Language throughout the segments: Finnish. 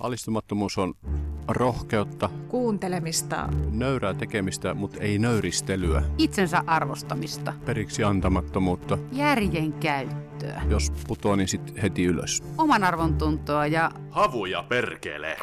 Alistumattomuus on rohkeutta, kuuntelemista, nöyrää tekemistä, mutta ei nöyristelyä, itsensä arvostamista, periksi antamattomuutta. järjen käyttöä, Jos putoaa, niin sit heti ylös. oman arvon tuntoa ja Havuja perkele.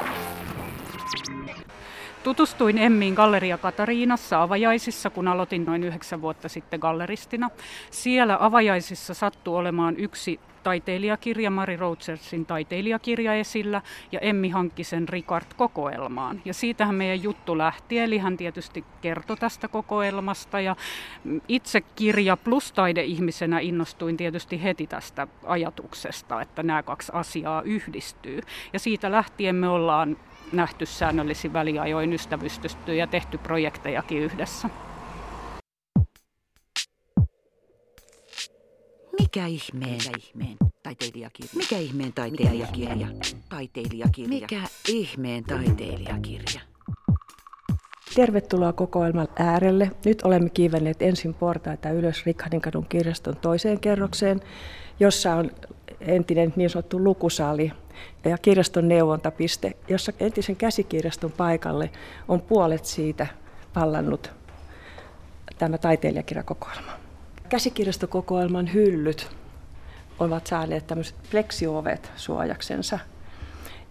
Tutustuin Emmiin Galleria Katariinassa avajaisissa, kun aloitin noin yhdeksän vuotta sitten galleristina. Siellä avajaisissa sattui olemaan yksi taiteilijakirja, Mari Routsersin taiteilijakirja esillä, ja Emmi hankki sen Ricard-kokoelmaan. Ja siitähän meidän juttu lähti, eli hän tietysti kertoi tästä kokoelmasta, ja itse kirja plus taideihmisenä innostuin tietysti heti tästä ajatuksesta, että nämä kaksi asiaa yhdistyy. Ja siitä lähtien me ollaan nähty säännöllisin väliajoin ystävystetty ja tehty projektejakin yhdessä. Mikä ihmeen, Mikä ihmeen taiteilijakirja? Mikä ihmeen taiteilijakirja? Taiteilijakirja. Mikä ihmeen taiteilijakirja? Tervetuloa kokoelman äärelle. Nyt olemme kiivenneet ensin portaita ylös Rikhadinkadun kirjaston toiseen kerrokseen, jossa on entinen niin sanottu lukusali ja kirjaston neuvontapiste, jossa entisen käsikirjaston paikalle on puolet siitä pallannut tämä taiteilijakirjakokoelma. Käsikirjastokokoelman hyllyt ovat saaneet tämmöiset fleksiovet suojaksensa.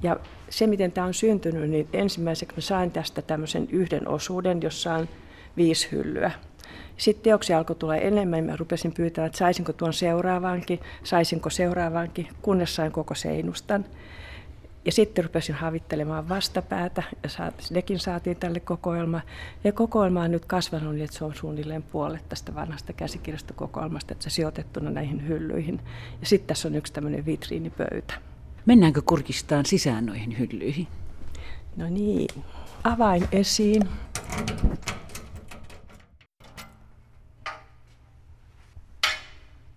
Ja se, miten tämä on syntynyt, niin ensimmäiseksi mä sain tästä tämmöisen yhden osuuden, jossa on viisi hyllyä. Sitten teoksia alkoi tulla enemmän, mä rupesin pyytämään, että saisinko tuon seuraavankin, saisinko seuraavankin, kunnes sain koko seinustan. Ja sitten rupesin havittelemaan vastapäätä ja nekin saatiin tälle kokoelma. Ja kokoelma on nyt kasvanut niin, että se on suunnilleen puolet tästä vanhasta käsikirjastokokoelmasta, että se sijoitettuna näihin hyllyihin. Ja sitten tässä on yksi tämmöinen vitriinipöytä. Mennäänkö kurkistaan sisään noihin hyllyihin? No niin, avain esiin.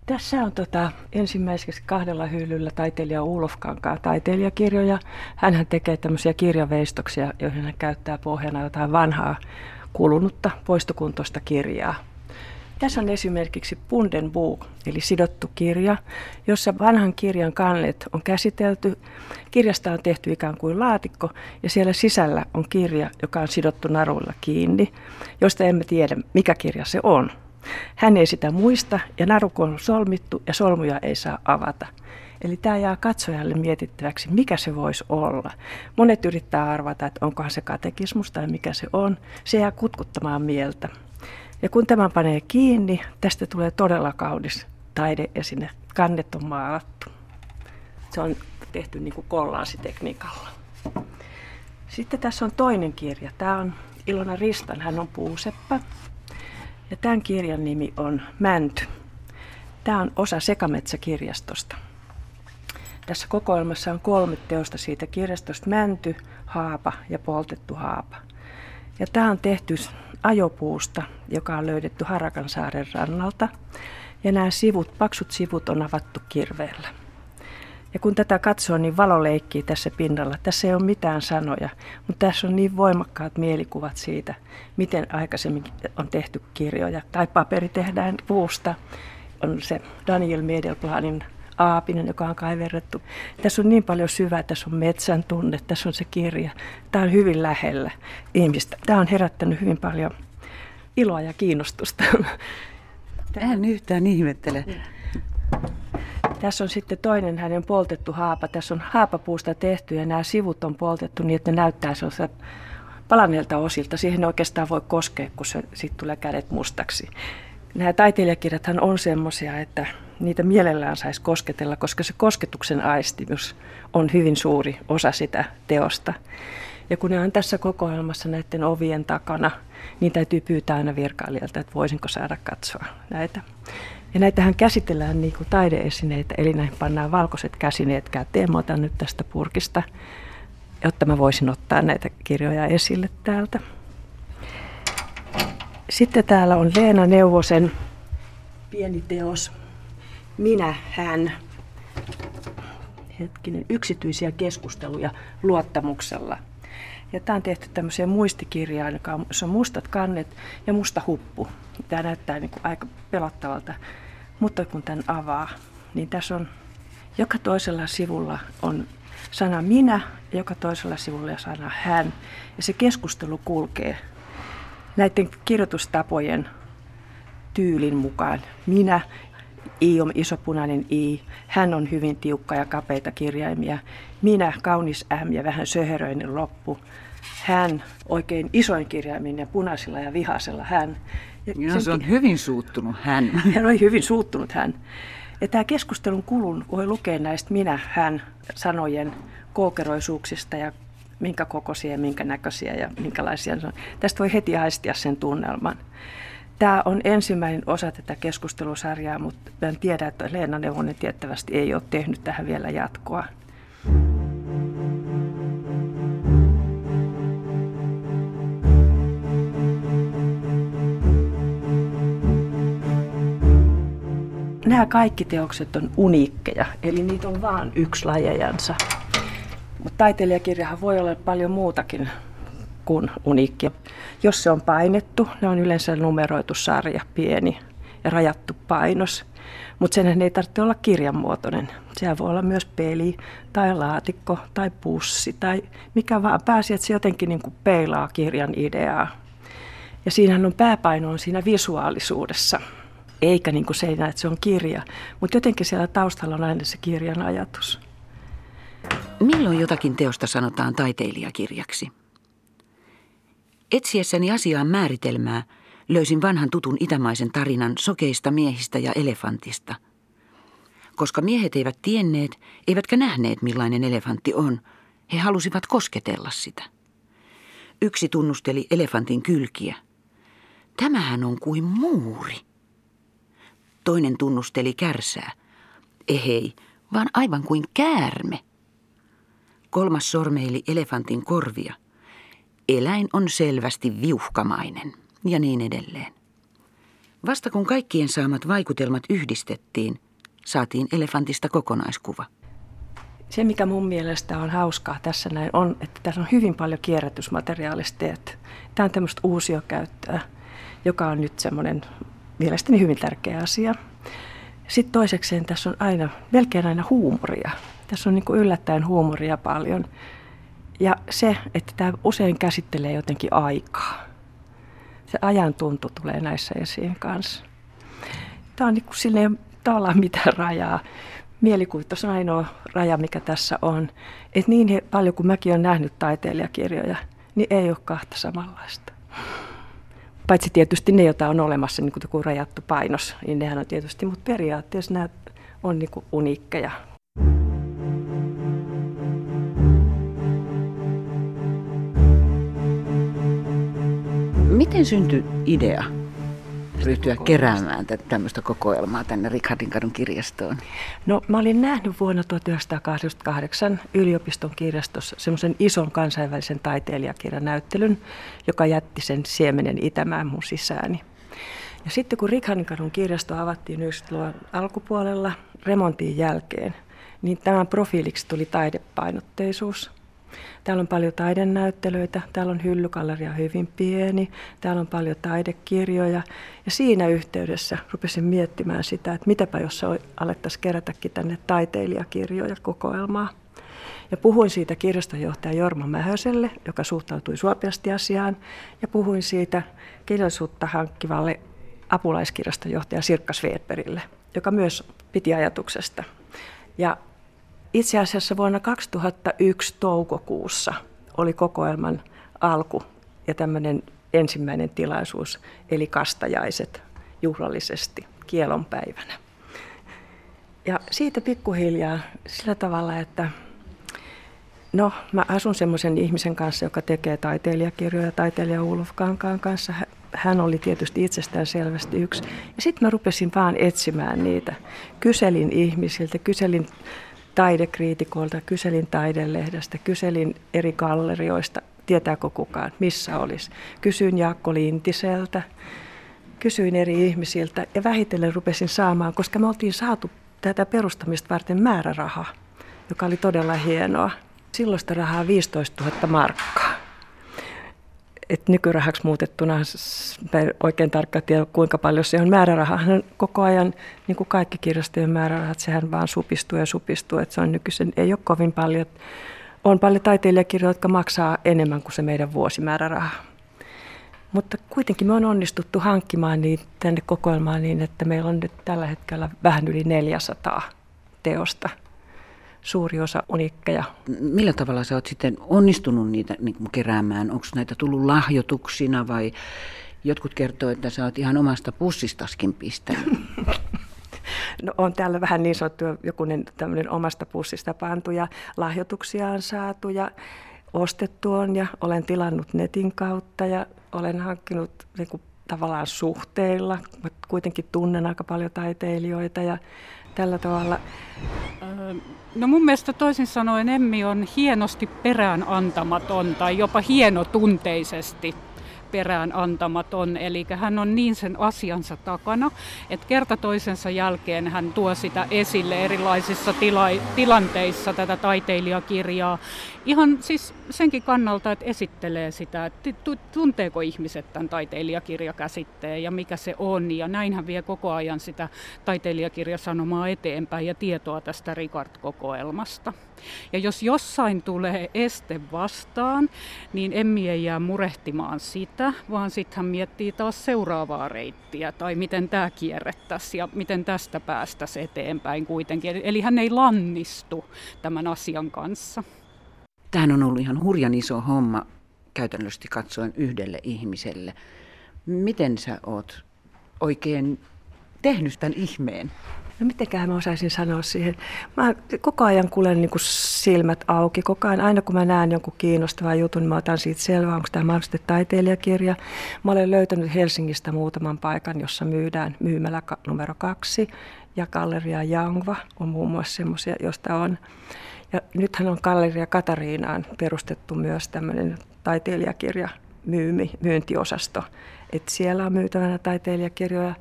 Tässä on tota, ensimmäiseksi kahdella hyllyllä taiteilija Ulof Kankaan taiteilijakirjoja. Hän tekee tämmöisiä kirjaveistoksia, joihin hän käyttää pohjana jotain vanhaa kulunutta poistokuntoista kirjaa. Tässä on esimerkiksi Punden Book, eli sidottu kirja, jossa vanhan kirjan kannet on käsitelty. Kirjasta on tehty ikään kuin laatikko ja siellä sisällä on kirja, joka on sidottu naruilla kiinni, josta emme tiedä, mikä kirja se on. Hän ei sitä muista ja naruko on solmittu ja solmuja ei saa avata. Eli tämä jää katsojalle mietittäväksi, mikä se voisi olla. Monet yrittää arvata, että onkohan se katekismus tai mikä se on. Se jää kutkuttamaan mieltä. Ja kun tämä panee kiinni, tästä tulee todella kaunis taideesine. Kannet on maalattu. Se on tehty niin kuin kollaasitekniikalla. Sitten tässä on toinen kirja. Tämä on Ilona Ristan, hän on puuseppä. Ja tämän kirjan nimi on Mänty. Tämä on osa Sekametsäkirjastosta. Tässä kokoelmassa on kolme teosta siitä kirjastosta, Mänty, Haapa ja Poltettu Haapa. Ja tämä on tehty ajopuusta, joka on löydetty Harakansaaren rannalta. Ja nämä sivut, paksut sivut on avattu kirveellä. Ja kun tätä katsoo, niin valo leikkii tässä pinnalla. Tässä ei ole mitään sanoja, mutta tässä on niin voimakkaat mielikuvat siitä, miten aikaisemmin on tehty kirjoja. Tai paperi tehdään puusta. On se Daniel Medelplanin aapinen, joka on kaiverrettu. Tässä on niin paljon syvää, tässä on metsän tunne, tässä on se kirja. Tämä on hyvin lähellä ihmistä. Tämä on herättänyt hyvin paljon iloa ja kiinnostusta. En yhtään ihmettele. Tässä on sitten toinen hänen poltettu haapa. Tässä on haapapuusta tehty ja nämä sivut on poltettu niin, että ne näyttää sellaiselta palaneelta osilta. Siihen oikeastaan voi koskea, kun se sitten tulee kädet mustaksi. Nämä taiteilijakirjathan on semmoisia, että niitä mielellään saisi kosketella, koska se kosketuksen aistimus on hyvin suuri osa sitä teosta. Ja kun ne on tässä kokoelmassa näiden ovien takana, niin täytyy pyytää aina virkailijalta, että voisinko saada katsoa näitä. Ja näitähän käsitellään niin kuin taideesineitä, eli näihin pannaan valkoiset käsineet käteen. Mä otan nyt tästä purkista, jotta mä voisin ottaa näitä kirjoja esille täältä. Sitten täällä on Leena Neuvosen pieni teos, Minä, hän. Hetkinen, yksityisiä keskusteluja luottamuksella. Ja tämä on tehty tämmöiseen muistikirjaan, joka on, on mustat kannet ja musta huppu. Tämä näyttää niin kuin aika pelottavalta, mutta kun tämän avaa, niin tässä on joka toisella sivulla on sana minä ja joka toisella sivulla sana hän. Ja se keskustelu kulkee näiden kirjoitustapojen tyylin mukaan. Minä, I on iso punainen I, hän on hyvin tiukka ja kapeita kirjaimia. Minä, kaunis M ja vähän söheröinen loppu. Hän, oikein isoin kirjaimin ja punaisella ja vihasella hän. Ja no, se on hyvin suuttunut hän. Hän oli hyvin suuttunut hän. Ja tämä keskustelun kulun voi lukea näistä minä-hän sanojen kookeroisuuksista ja minkä kokoisia ja minkä näköisiä ja minkälaisia on. Tästä voi heti aistia sen tunnelman. Tämä on ensimmäinen osa tätä keskustelusarjaa, mutta en tiedä, että Leena Neuvonen tiettävästi ei ole tehnyt tähän vielä jatkoa. nämä kaikki teokset on uniikkeja, eli niitä on vain yksi lajejansa. Mutta taiteilijakirjahan voi olla paljon muutakin kuin uniikkia. Jos se on painettu, ne on yleensä numeroitu sarja, pieni ja rajattu painos. Mutta sen ei tarvitse olla kirjanmuotoinen. Sehän voi olla myös peli tai laatikko tai pussi tai mikä vaan. Pääsi, että se jotenkin niin kuin peilaa kirjan ideaa. Ja siinähän on pääpaino on siinä visuaalisuudessa eikä niin kuin seinä, että se on kirja. Mutta jotenkin siellä taustalla on aina se kirjan ajatus. Milloin jotakin teosta sanotaan taiteilijakirjaksi? Etsiessäni asiaan määritelmää löysin vanhan tutun itämaisen tarinan sokeista miehistä ja elefantista. Koska miehet eivät tienneet, eivätkä nähneet millainen elefantti on, he halusivat kosketella sitä. Yksi tunnusteli elefantin kylkiä. Tämähän on kuin muuri. Toinen tunnusteli kärsää. Ehei, vaan aivan kuin käärme. Kolmas sormeili elefantin korvia. Eläin on selvästi viuhkamainen ja niin edelleen. Vasta kun kaikkien saamat vaikutelmat yhdistettiin, saatiin elefantista kokonaiskuva. Se, mikä mun mielestä on hauskaa tässä näin, on, että tässä on hyvin paljon kierrätysmateriaalisteet. Tämä on tämmöistä uusiokäyttöä, joka on nyt semmoinen mielestäni hyvin tärkeä asia. Sitten toisekseen tässä on aina, melkein aina huumoria. Tässä on niin yllättäen huumoria paljon. Ja se, että tämä usein käsittelee jotenkin aikaa. Se ajan tuntu tulee näissä esiin kanssa. Tämä on niin kuin silleen tavallaan mitään rajaa. Mielikuvitus on ainoa raja, mikä tässä on. Että niin paljon kuin mäkin olen nähnyt taiteilijakirjoja, niin ei ole kahta samanlaista. Paitsi tietysti ne, joita on olemassa, niin kuin rajattu painos, niin nehän on tietysti, mutta periaatteessa nämä on niin kuin uniikkeja. Miten syntyi idea ryhtyä keräämään tämmöistä kokoelmaa tänne Rikhardin kirjastoon? No mä olin nähnyt vuonna 1988 yliopiston kirjastossa semmoisen ison kansainvälisen taiteilijakirjan näyttelyn, joka jätti sen siemenen Itämään mun sisääni. Ja sitten kun Rikhardin kirjasto avattiin 90-luvun alkupuolella remontin jälkeen, niin tämän profiiliksi tuli taidepainotteisuus – Täällä on paljon taidenäyttelyitä, täällä on hyllykalleria hyvin pieni, täällä on paljon taidekirjoja. Ja siinä yhteydessä rupesin miettimään sitä, että mitäpä jos alettaisiin kerätäkin tänne taiteilijakirjoja kokoelmaa. Ja puhuin siitä kirjastonjohtaja Jorma Mähöselle, joka suhtautui suopeasti asiaan, ja puhuin siitä kirjallisuutta hankkivalle apulaiskirjastonjohtaja Sirkka Svedbergille, joka myös piti ajatuksesta. Ja itse asiassa vuonna 2001 toukokuussa oli kokoelman alku ja tämmöinen ensimmäinen tilaisuus, eli kastajaiset juhlallisesti kielonpäivänä. Ja siitä pikkuhiljaa sillä tavalla, että no mä asun semmoisen ihmisen kanssa, joka tekee taiteilijakirjoja, taiteilija Ulf Kankaan kanssa. Hän oli tietysti itsestään selvästi yksi. Ja sitten mä rupesin vaan etsimään niitä. Kyselin ihmisiltä, kyselin taidekriitikoilta, kyselin taidelehdestä, kyselin eri gallerioista, tietääkö kukaan, missä olisi. Kysyin Jaakko Lintiseltä, kysyin eri ihmisiltä ja vähitellen rupesin saamaan, koska me oltiin saatu tätä perustamista varten määräraha, joka oli todella hienoa. Silloista rahaa 15 000 markkaa. Et nykyrahaksi muutettuna oikein tarkka tiedä, kuinka paljon se on. Määrärahahan koko ajan, niin kuin kaikki kirjastojen määrärahat, sehän vaan supistuu ja supistuu. Että se on nykyisen, ei ole kovin paljon. On paljon taiteilijakirjoja, jotka maksaa enemmän kuin se meidän vuosimääräraha. Mutta kuitenkin me on onnistuttu hankkimaan niitä tänne kokoelmaan niin, että meillä on nyt tällä hetkellä vähän yli 400 teosta suuri osa unikkeja. Millä tavalla sä oot sitten onnistunut niitä niin keräämään? Onko näitä tullut lahjoituksina vai jotkut kertoo, että sä oot ihan omasta pussistaskin pistänyt? No on täällä vähän niin sanottu jokunen tämmöinen omasta pussista pantuja lahjoituksia on saatu ja ostettu on ja olen tilannut netin kautta ja olen hankkinut niin kuin, tavallaan suhteilla. Mä kuitenkin tunnen aika paljon taiteilijoita ja tällä tavalla? No mun mielestä toisin sanoen Emmi on hienosti perään antamaton tai jopa hienotunteisesti perään antamaton, eli hän on niin sen asiansa takana, että kerta toisensa jälkeen hän tuo sitä esille erilaisissa tila- tilanteissa tätä taiteilijakirjaa. Ihan siis senkin kannalta, että esittelee sitä, että tunteeko ihmiset tämän taiteilijakirjakäsitteen ja mikä se on, ja näin hän vie koko ajan sitä taiteilijakirjasanomaa eteenpäin ja tietoa tästä Ricard-kokoelmasta. Ja jos jossain tulee este vastaan, niin Emmi ei jää murehtimaan sitä, vaan sitten hän miettii taas seuraavaa reittiä tai miten tämä kierrettäisiin ja miten tästä päästäisiin eteenpäin kuitenkin. Eli hän ei lannistu tämän asian kanssa. Tämähän on ollut ihan hurjan iso homma käytännössä katsoen yhdelle ihmiselle. Miten sä oot oikein tehnyt tämän ihmeen? No mitenkään mä osaisin sanoa siihen. Mä koko ajan kuulen niin kuin silmät auki. Koko ajan, aina kun mä näen jonkun kiinnostavan jutun, mä otan siitä selvää, onko tämä mahdollisesti taiteilijakirja. Mä olen löytänyt Helsingistä muutaman paikan, jossa myydään myymälä numero kaksi. Ja Galleria Jangva on muun muassa semmoisia, josta on. Ja nythän on Galleria Katariinaan perustettu myös tämmöinen taiteilijakirja myymi, myyntiosasto. Et siellä on myytävänä taiteilijakirjoja.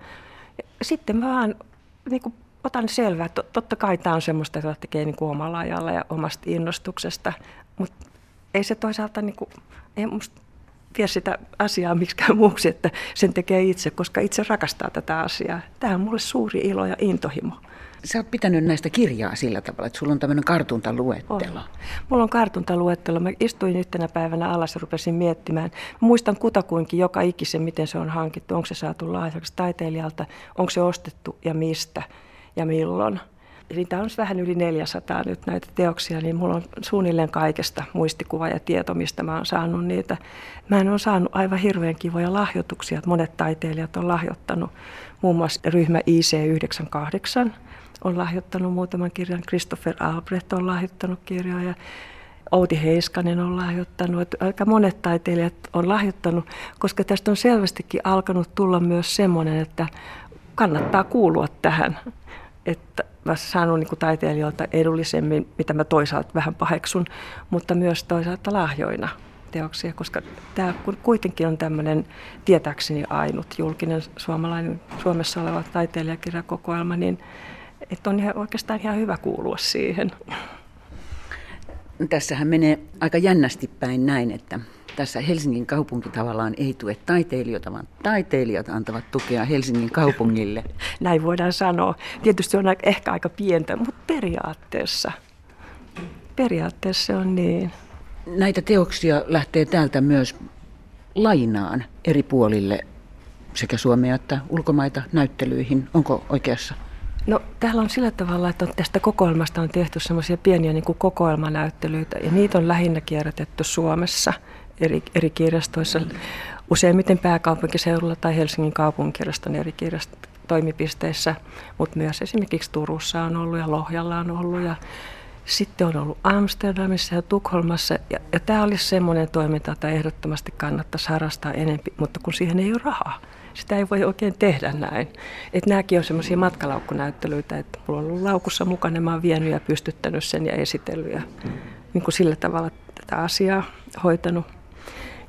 Sitten vaan niin kuin otan selvää. Totta kai tämä on semmoista, jota tekee niin kuin omalla ajalla ja omasta innostuksesta, mutta ei se toisaalta niin kuin, ei musta vie sitä asiaa miksikään muuksi, että sen tekee itse, koska itse rakastaa tätä asiaa. Tämä on mulle suuri ilo ja intohimo. Sä oot pitänyt näistä kirjaa sillä tavalla, että sulla on tämmöinen kartuntaluettelo. On. Mulla on kartuntaluettelo. Mä istuin yhtenä päivänä alas ja rupesin miettimään. Mä muistan kutakuinkin joka ikisen, miten se on hankittu. Onko se saatu lahjaksi taiteilijalta, onko se ostettu ja mistä ja milloin. Niitä on vähän yli 400 nyt näitä teoksia, niin mulla on suunnilleen kaikesta muistikuva ja tieto, mistä mä oon saanut niitä. Mä en ole saanut aivan hirveän kivoja lahjoituksia, että monet taiteilijat on lahjoittanut. Muun muassa ryhmä IC98 on lahjoittanut muutaman kirjan, Christopher Albrecht on lahjoittanut kirjoja, Outi Heiskanen on lahjoittanut, että aika monet taiteilijat on lahjoittanut, koska tästä on selvästikin alkanut tulla myös semmoinen, että kannattaa kuulua tähän. Että mä saanut niin taiteilijoilta edullisemmin, mitä mä toisaalta vähän paheksun, mutta myös toisaalta lahjoina teoksia, koska tämä kuitenkin on tämmöinen tietääkseni ainut julkinen suomalainen, Suomessa oleva taiteilijakirjakokoelma, niin että on ihan, oikeastaan ihan hyvä kuulua siihen. Tässähän menee aika jännästi päin näin, että tässä Helsingin kaupunki tavallaan ei tue taiteilijoita, vaan taiteilijat antavat tukea Helsingin kaupungille. Näin voidaan sanoa. Tietysti se on ehkä aika pientä, mutta periaatteessa, periaatteessa se on niin. Näitä teoksia lähtee täältä myös lainaan eri puolille sekä Suomea että ulkomaita näyttelyihin. Onko oikeassa? No täällä on sillä tavalla, että tästä kokoelmasta on tehty semmoisia pieniä niin kuin kokoelmanäyttelyitä ja niitä on lähinnä kierrätetty Suomessa eri, eri kirjastoissa, useimmiten pääkaupunkiseudulla tai Helsingin kaupunkirjaston eri kirjastotoimipisteissä, mutta myös esimerkiksi Turussa on ollut ja Lohjalla on ollut ja sitten on ollut Amsterdamissa ja Tukholmassa. Ja, ja tämä olisi semmoinen toiminta, että ehdottomasti kannattaisi harrastaa enemmän, mutta kun siihen ei ole rahaa sitä ei voi oikein tehdä näin. Et nämäkin on semmoisia matkalaukkunäyttelyitä, että mulla on ollut laukussa mukana, mä oon vienyt ja pystyttänyt sen ja esitellyt ja niin kuin sillä tavalla tätä asiaa hoitanut.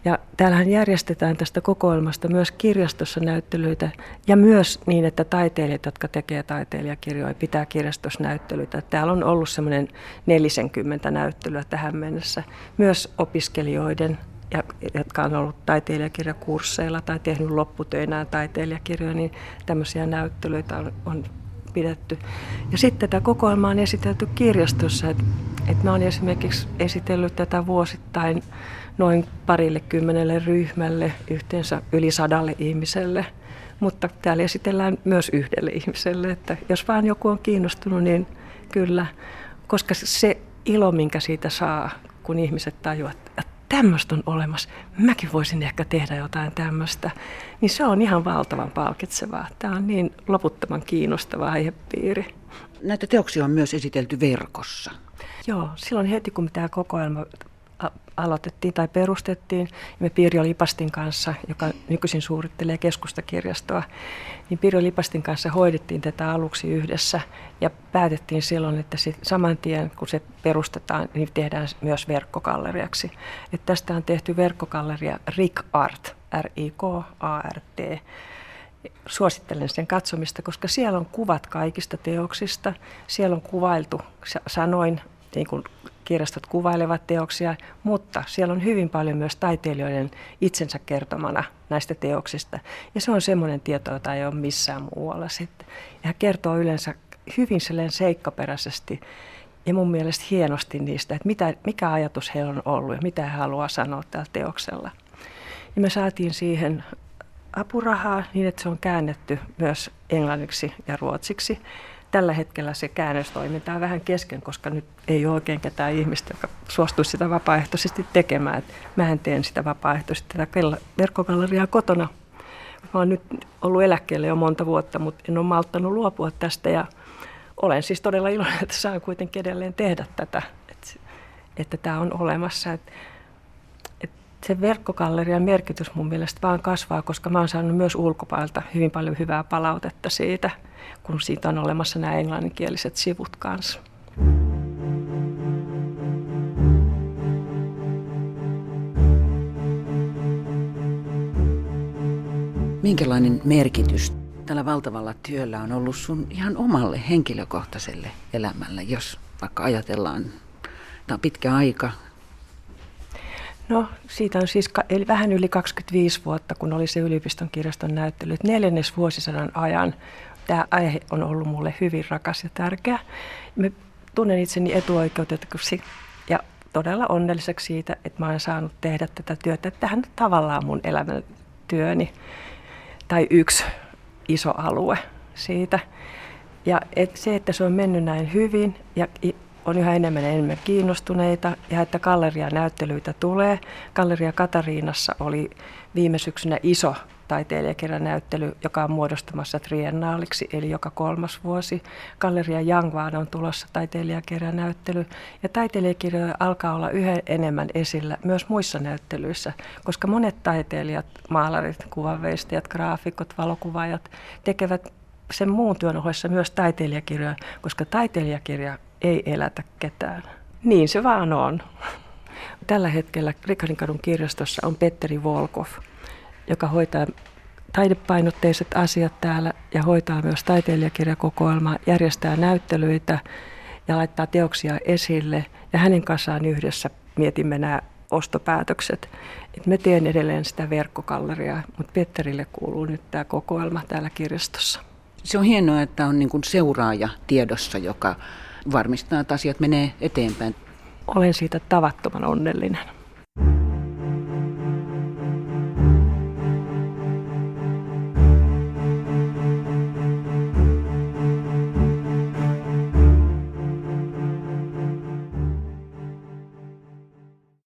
Ja täällähän järjestetään tästä kokoelmasta myös kirjastossa näyttelyitä ja myös niin, että taiteilijat, jotka tekee taiteilijakirjoja, pitää kirjastossa näyttelyitä. Täällä on ollut semmoinen 40 näyttelyä tähän mennessä. Myös opiskelijoiden ja, jotka on ollut taiteilijakirjakursseilla tai tehnyt lopputöinään taiteilijakirjoja, niin tämmöisiä näyttelyitä on, on pidetty. Ja sitten tätä kokoelmaa on esitelty kirjastossa. Että et mä oon esimerkiksi esitellyt tätä vuosittain noin parille kymmenelle ryhmälle, yhteensä yli sadalle ihmiselle. Mutta täällä esitellään myös yhdelle ihmiselle, että jos vaan joku on kiinnostunut, niin kyllä. Koska se ilo, minkä siitä saa, kun ihmiset tajuavat, tämmöistä on olemassa, mäkin voisin ehkä tehdä jotain tämmöistä, niin se on ihan valtavan palkitsevaa. Tämä on niin loputtoman kiinnostava aihepiiri. Näitä teoksia on myös esitelty verkossa. Joo, silloin heti kun tämä kokoelma aloitettiin tai perustettiin, me Pirjo Lipastin kanssa, joka nykyisin suunnittelee keskustakirjastoa, niin Pirjo Lipastin kanssa hoidettiin tätä aluksi yhdessä ja päätettiin silloin, että sit saman tien kun se perustetaan, niin tehdään myös verkkokalleriaksi. Et tästä on tehty verkkokalleria Rick Art, R-I-K-A-R-T. Suosittelen sen katsomista, koska siellä on kuvat kaikista teoksista. Siellä on kuvailtu sanoin niin kuin kirjastot kuvailevat teoksia, mutta siellä on hyvin paljon myös taiteilijoiden itsensä kertomana näistä teoksista. Ja se on semmoinen tieto, jota ei ole missään muualla sitten. Ja hän kertoo yleensä hyvin seikkaperäisesti ja mun mielestä hienosti niistä, että mitä, mikä ajatus heillä on ollut ja mitä he haluaa sanoa tällä teoksella. Ja me saatiin siihen apurahaa niin, että se on käännetty myös englanniksi ja ruotsiksi tällä hetkellä se käännöstoiminta on vähän kesken, koska nyt ei ole oikein ketään ihmistä, joka suostuisi sitä vapaaehtoisesti tekemään. Et mähän teen sitä vapaaehtoisesti tätä verkkogalleriaa kotona. Mä oon nyt ollut eläkkeelle jo monta vuotta, mutta en ole malttanut luopua tästä ja olen siis todella iloinen, että saan kuitenkin edelleen tehdä tätä, että, että tämä on olemassa. Että se verkkogallerian merkitys mun mielestä vaan kasvaa, koska mä oon saanut myös ulkopailta hyvin paljon hyvää palautetta siitä, kun siitä on olemassa nämä englanninkieliset sivut kanssa. Minkälainen merkitys tällä valtavalla työllä on ollut sun ihan omalle henkilökohtaiselle elämälle, jos vaikka ajatellaan, tämä on pitkä aika, No siitä on siis eli vähän yli 25 vuotta, kun oli se yliopiston kirjaston näyttely. Neljännes vuosisadan ajan tämä aihe on ollut mulle hyvin rakas ja tärkeä. Me tunnen itseni etuoikeutetuksi ja todella onnelliseksi siitä, että mä olen saanut tehdä tätä työtä. Tähän tavallaan mun elämän työni tai yksi iso alue siitä. Ja et se, että se on mennyt näin hyvin ja on yhä enemmän ja enemmän kiinnostuneita ja että galleria-näyttelyitä tulee. Galleria Katariinassa oli viime syksynä iso taiteilijakirjanäyttely, joka on muodostumassa triennaaliksi, eli joka kolmas vuosi. Galleria Jangvaan on tulossa taiteilijakirjanäyttely, ja taiteilijakirjoja alkaa olla yhä enemmän esillä myös muissa näyttelyissä, koska monet taiteilijat, maalarit, kuvanveistajat, graafikot, valokuvaajat tekevät sen muun työn ohessa myös taiteilijakirjoja, koska taiteilijakirja ei elätä ketään. Niin se vaan on. Tällä hetkellä Rikarin kirjastossa on Petteri Volkov, joka hoitaa taidepainotteiset asiat täällä ja hoitaa myös taiteilijakirjakokoelmaa, järjestää näyttelyitä ja laittaa teoksia esille. Ja hänen kanssaan yhdessä mietimme nämä ostopäätökset. Et me teen edelleen sitä verkkokalleriaa, mutta Petterille kuuluu nyt tämä kokoelma täällä kirjastossa. Se on hienoa, että on niin seuraaja tiedossa, joka varmistaa, että asiat menee eteenpäin. Olen siitä tavattoman onnellinen.